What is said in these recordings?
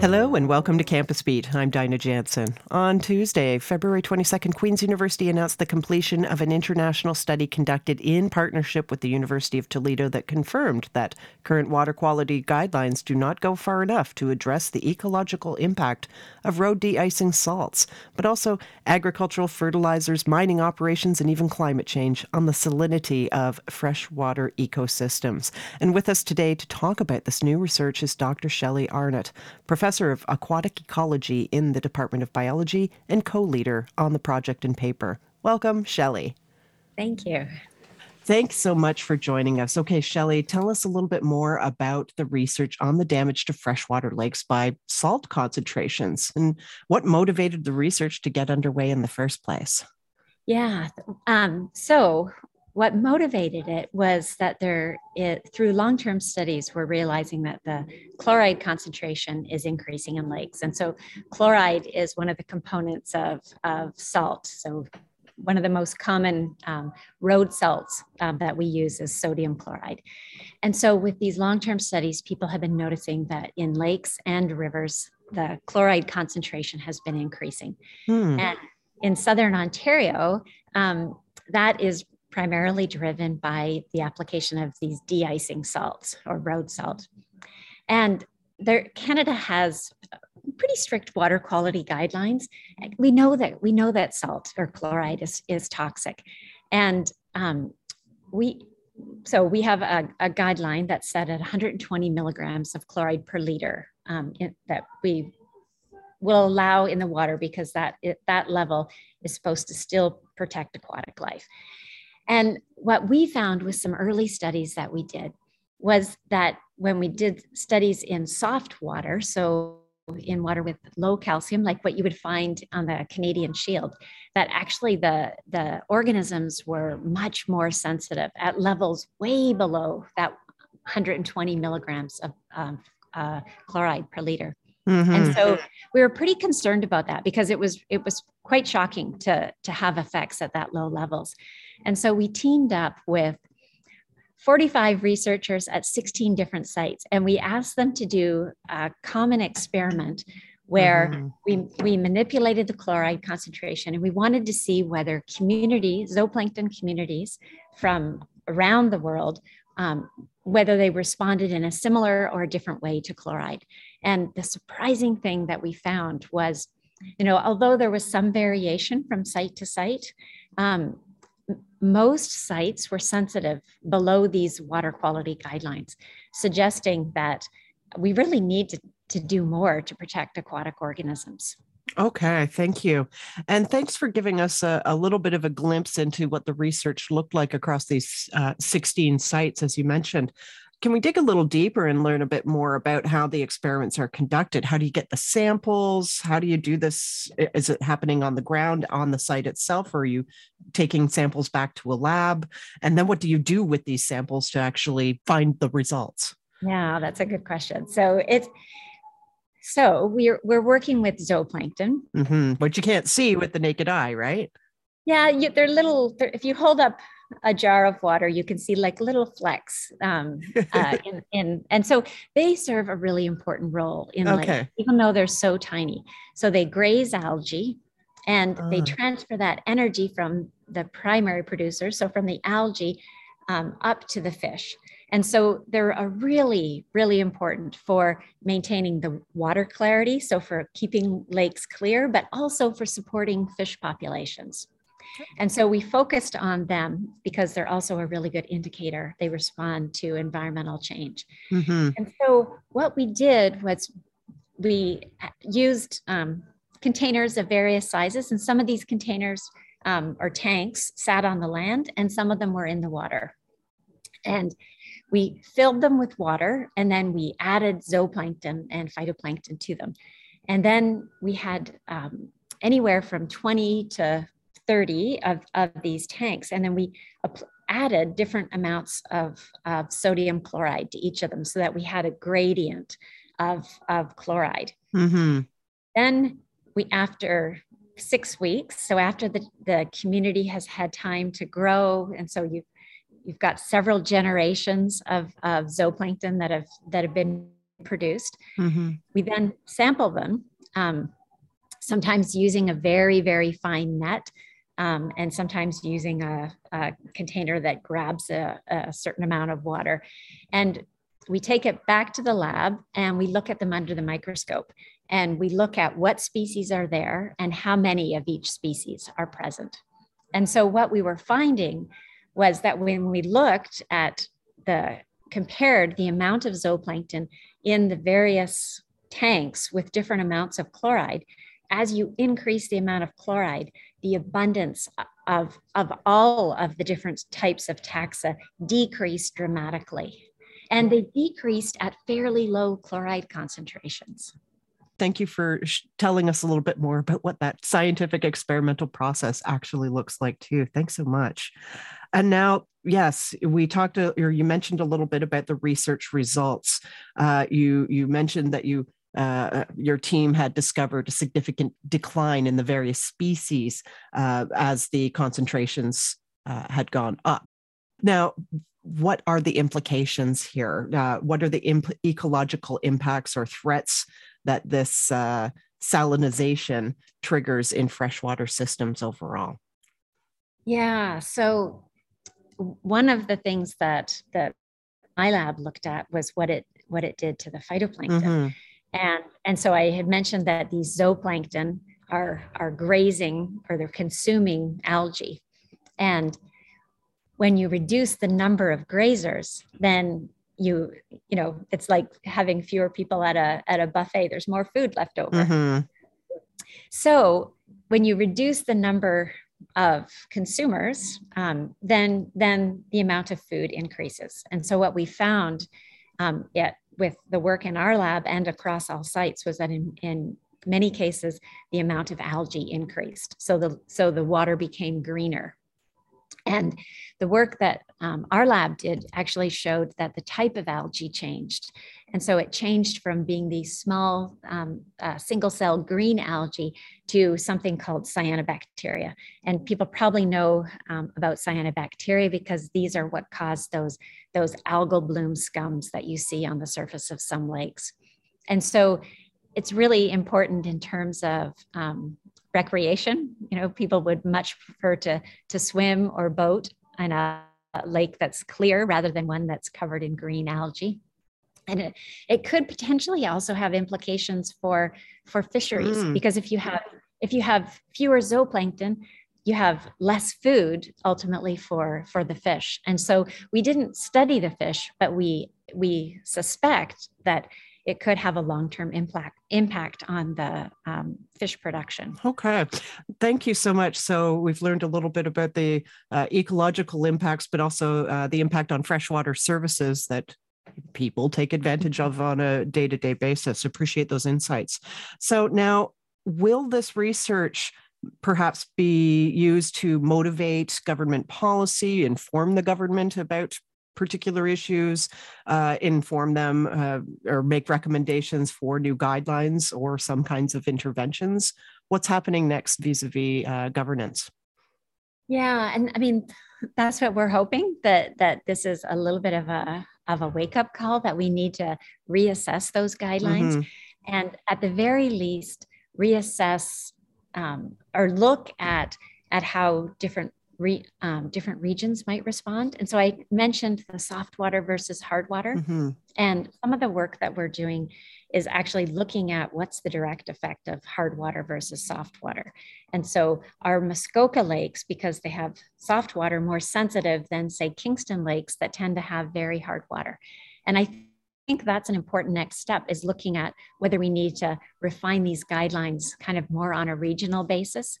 Hello and welcome to Campus Beat. I'm Dinah Jansen. On Tuesday, February 22nd, Queen's University announced the completion of an international study conducted in partnership with the University of Toledo that confirmed that current water quality guidelines do not go far enough to address the ecological impact of road de-icing salts, but also agricultural fertilizers, mining operations, and even climate change on the salinity of freshwater ecosystems. And with us today to talk about this new research is Dr. Shelley Arnott, professor professor of aquatic ecology in the Department of Biology and co leader on the project and paper. Welcome, Shelley. Thank you. Thanks so much for joining us. Okay, Shelley, tell us a little bit more about the research on the damage to freshwater lakes by salt concentrations and what motivated the research to get underway in the first place. Yeah. Um, so, what motivated it was that there it, through long-term studies we're realizing that the chloride concentration is increasing in lakes. And so chloride is one of the components of, of salt. So one of the most common um, road salts um, that we use is sodium chloride. And so with these long-term studies people have been noticing that in lakes and rivers the chloride concentration has been increasing. Hmm. and in southern ontario um, that is primarily driven by the application of these de-icing salts or road salt. And there, Canada has pretty strict water quality guidelines. We know that we know that salt or chloride is, is toxic, and um, we so we have a, a, guideline that's set at 120 milligrams of chloride per liter um, in, that we will allow in the water because that it, that level is supposed to still protect aquatic life. And what we found with some early studies that we did was that when we did studies in soft water, so in water with low calcium, like what you would find on the Canadian Shield, that actually the, the organisms were much more sensitive at levels way below that 120 milligrams of um, uh, chloride per liter. Mm-hmm. And so we were pretty concerned about that because it was it was quite shocking to to have effects at that low levels. And so we teamed up with 45 researchers at 16 different sites, and we asked them to do a common experiment where mm-hmm. we, we manipulated the chloride concentration and we wanted to see whether community, zooplankton communities from around the world, um, whether they responded in a similar or a different way to chloride. And the surprising thing that we found was, you know, although there was some variation from site to site, um, most sites were sensitive below these water quality guidelines, suggesting that we really need to, to do more to protect aquatic organisms. Okay, thank you. And thanks for giving us a, a, little bit of a glimpse into what the research looked like across these uh, 16 sites, as you mentioned. Can we dig a little deeper and learn a bit more about how the experiments are conducted? How do you get the samples? How do you do this? Is it happening on the ground on the site itself, or are you taking samples back to a lab? And then what do you do with these samples to actually find the results? Yeah, that's a good question. So it's so we're we're working with zooplankton, mm-hmm. but you can't see with the naked eye, right? Yeah, you, they're little. They're, if you hold up a jar of water, you can see like little flecks. Um, uh, in, in, and so they serve a really important role in okay. even though they're so tiny. So they graze algae and uh. they ah. transfer that energy from the primary producer, so from the algae um, up to the fish. And so they're a really, really important for maintaining the water clarity. So for keeping lakes clear, but also for supporting fish populations. And so we focused on them because they're also a really good indicator. They respond to environmental change. Mm-hmm. And so what we did was we used um, containers of various sizes, and some of these containers um, or tanks sat on the land, and some of them were in the water. And we filled them with water, and then we added zooplankton and phytoplankton to them. And then we had um, anywhere from 20 to 30 of, of these tanks. And then we added different amounts of, of sodium chloride to each of them so that we had a gradient of, of chloride. Mm-hmm. Then we, after six weeks, so after the, the community has had time to grow, and so you've, you've got several generations of, of zooplankton that have, that have been produced. Mm-hmm. We then sample them, um, sometimes using a very, very fine net um, and sometimes using a, a container that grabs a, a, certain amount of water. And we take it back to the lab and we look at them under the microscope and we look at what species are there and how many of each species are present. And so what we were finding was that when we looked at the compared the amount of zooplankton in the various tanks with different amounts of chloride, as you increase the amount of chloride, the abundance of, of all of the different types of taxa decreased dramatically. And they decreased at fairly low chloride concentrations. Thank you for sh- telling us a little bit more about what that scientific experimental process actually looks like, too. Thanks so much. And now, yes, we talked, to, or you mentioned a little bit about the research results. Uh, you you mentioned that you uh, your team had discovered a significant decline in the various species uh, as the concentrations uh, had gone up. Now, what are the implications here? Uh, what are the imp- ecological impacts or threats that this uh, salinization triggers in freshwater systems overall? Yeah, so one of the things that that my lab looked at was what it what it did to the phytoplankton. Mm-hmm and, and so I had mentioned that these zooplankton are, are grazing or they're consuming algae. And when you reduce the number of grazers, then you, you know, it's like having fewer people at a, at a buffet. There's more food left over. Mm-hmm. So when you reduce the number of consumers, um, then then the amount of food increases. And so what we found um, at with the work in our lab and across all sites was that in, in many cases the amount of algae increased. So the so the water became greener and the work that um, our lab did actually showed that the type of algae changed and so it changed from being these small um, uh, single cell green algae to something called cyanobacteria. And people probably know um, about cyanobacteria because these are what cause those, those algal bloom scums that you see on the surface of some lakes. And so it's really important in terms of um, recreation. You know, people would much prefer to, to swim or boat in a lake that's clear rather than one that's covered in green algae and it, it could potentially also have implications for for fisheries mm. because if you have if you have fewer zooplankton you have less food ultimately for for the fish and so we didn't study the fish but we we suspect that it could have a long-term impact impact on the um, fish production. Okay, thank you so much. So we've learned a little bit about the uh, ecological impacts, but also uh, the impact on freshwater services that people take advantage of on a day to day basis. Appreciate those insights. So, now will this research perhaps be used to motivate government policy, inform the government about particular issues, uh, inform them uh, or make recommendations for new guidelines or some kinds of interventions? What's happening next vis a vis governance? Yeah, and I mean, that's what we're hoping that that this is a little bit of a of a wake up call that we need to reassess those guidelines mm-hmm. and at the very least reassess um, or look at at how different re, um, different regions might respond and so i mentioned the soft water versus hard water mm-hmm. and some of the work that we're doing is actually looking at what's the direct effect of hard water versus soft water. And so our Muskoka lakes, because they have soft water more sensitive than say Kingston lakes that tend to have very hard water. And I think that's an important next step is looking at whether we need to refine these guidelines kind of more on a regional basis.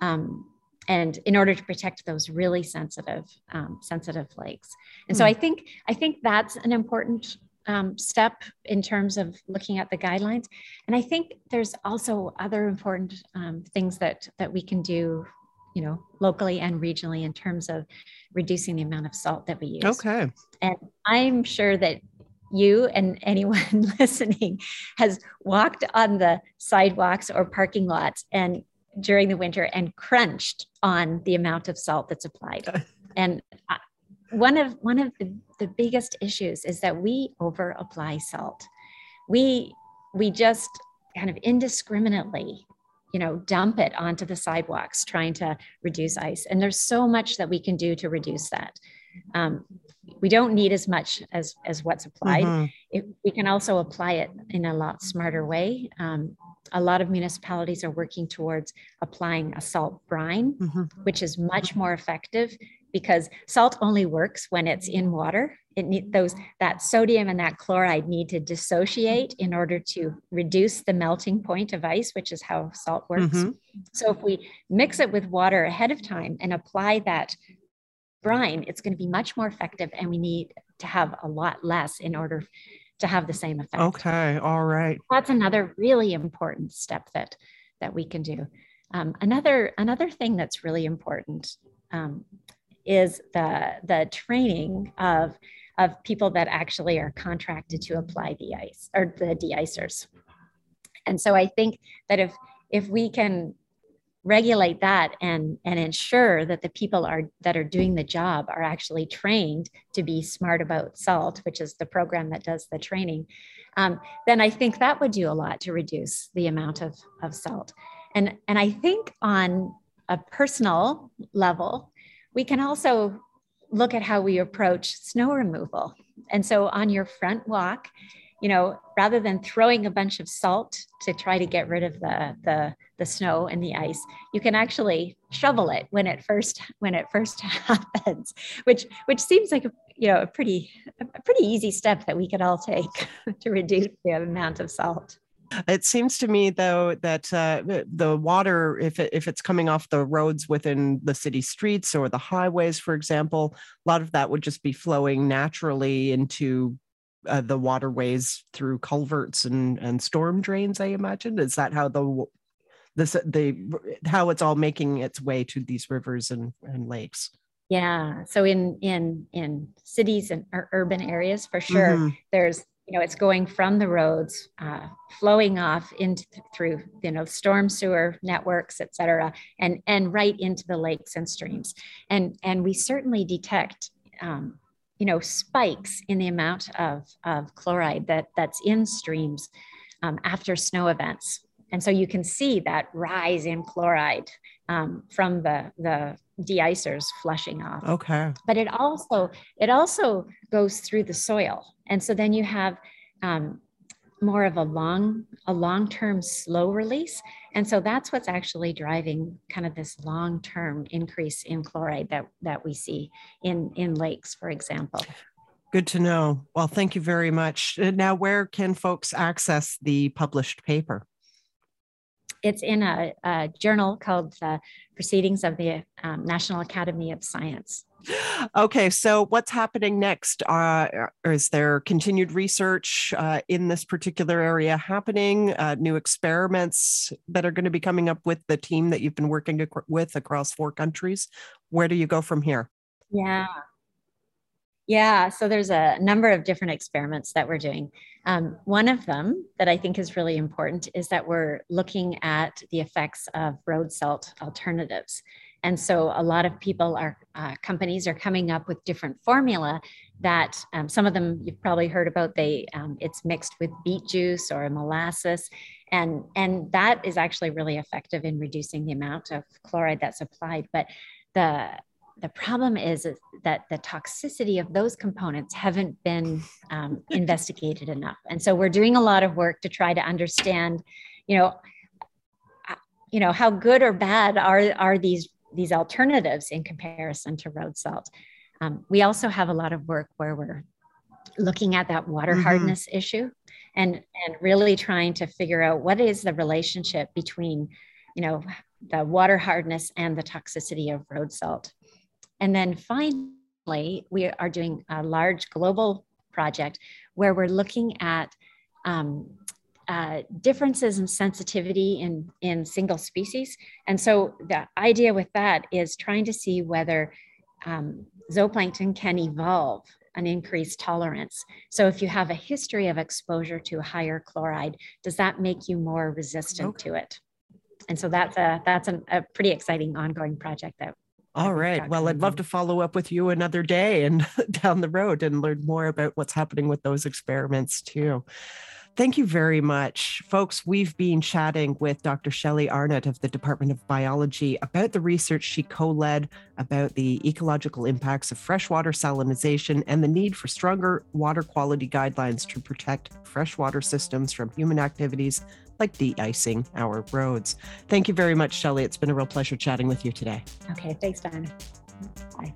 Um, and in order to protect those really sensitive um, sensitive lakes and so hmm. i think i think that's an important um, step in terms of looking at the guidelines. And I think there's also other important um, things that that we can do you know, locally and regionally in terms of reducing the amount of salt that we use. Okay. And I'm sure that you and anyone listening has walked on the sidewalks or parking lots and during the winter and crunched on the amount of salt that's applied. and one of one of the, the biggest issues is that we over apply salt. We we just kind of indiscriminately you know dump it onto the sidewalks trying to reduce ice and there's so much that we can do to reduce that um, we don't need as much as as what's applied mm-hmm. it, we can also apply it in a lot smarter way um, a lot of municipalities are working towards applying a salt brine mm-hmm. which is much more effective because salt only works when it's in water it need those that sodium and that chloride need to dissociate in order to reduce the melting point of ice which is how salt works mm-hmm. so if we mix it with water ahead of time and apply that brine it's going to be much more effective and we need to have a lot less in order to have the same effect. Okay all right. That's another really important step that that we can do. Um, another another thing that's really important um, is the the training of of people that actually are contracted to apply the ice or the deicers. And so I think that if if we can regulate that and and ensure that the people are that are doing the job are actually trained to be smart about salt which is the program that does the training um, then i think that would do a lot to reduce the amount of, of salt and and i think on a personal level we can also look at how we approach snow removal. And so on your front walk, you know, rather than throwing a bunch of salt to try to get rid of the, the, the snow and the ice, you can actually shovel it when it first when it first happens, which which seems like a you know a pretty a pretty easy step that we could all take to reduce the amount of salt. It seems to me, though, that uh, the water, if it, if it's coming off the roads within the city streets or the highways, for example, a lot of that would just be flowing naturally into uh, the waterways through culverts and and storm drains. I imagine is that how the this the how it's all making its way to these rivers and, and lakes. Yeah. So in in in cities and urban areas, for sure, mm-hmm. there's you know it's going from the roads uh, flowing off into through you know storm sewer networks et cetera and and right into the lakes and streams and and we certainly detect um, you know spikes in the amount of, of chloride that that's in streams um, after snow events and so you can see that rise in chloride um, from the the deicers flushing off. Okay. But it also it also goes through the soil, and so then you have um, more of a long a long term slow release, and so that's what's actually driving kind of this long term increase in chloride that that we see in in lakes, for example. Good to know. Well, thank you very much. Uh, now, where can folks access the published paper? It's in a, a journal called the Proceedings of the um, National Academy of Science. Okay, so what's happening next? Uh, is there continued research uh, in this particular area happening? Uh, new experiments that are going to be coming up with the team that you've been working ac- with across four countries? Where do you go from here? Yeah, yeah, so there's a number of different experiments that we're doing. Um, one of them that I think is really important is that we're looking at the effects of road salt alternatives. And so a lot of people are, uh, companies are coming up with different formula that um, some of them you've probably heard about. They, um, it's mixed with beet juice or molasses. And, and that is actually really effective in reducing the amount of chloride that's applied. But the the problem is, is, that the toxicity of those components haven't been um, investigated enough. And so we're doing a lot of work to try to understand you know uh, you know how good or bad are are these these alternatives in comparison to road salt. Um, we also have a lot of work where we're looking at that water mm-hmm. hardness issue and and really trying to figure out what is the relationship between you know the water hardness and the toxicity of road salt and then finally, we are doing a large global project where we're looking at um, uh, differences in sensitivity in, in single species. And so the idea with that is trying to see whether um, zooplankton can evolve an increased tolerance. So if you have a history of exposure to higher chloride, does that make you more resistant okay. to it? And so that's a that's an, a pretty exciting ongoing project that all right. Well, I'd love to follow up with you another day and down the road and learn more about what's happening with those experiments too. Thank you very much. Folks, we've been chatting with Dr. Shelley Arnott of the Department of Biology about the research she co led about the ecological impacts of freshwater salinization and the need for stronger water quality guidelines to protect freshwater systems from human activities like de-icing our roads. Thank you very much, Shelley. It's been a real pleasure chatting with you today. Okay, thanks, Diana. Bye.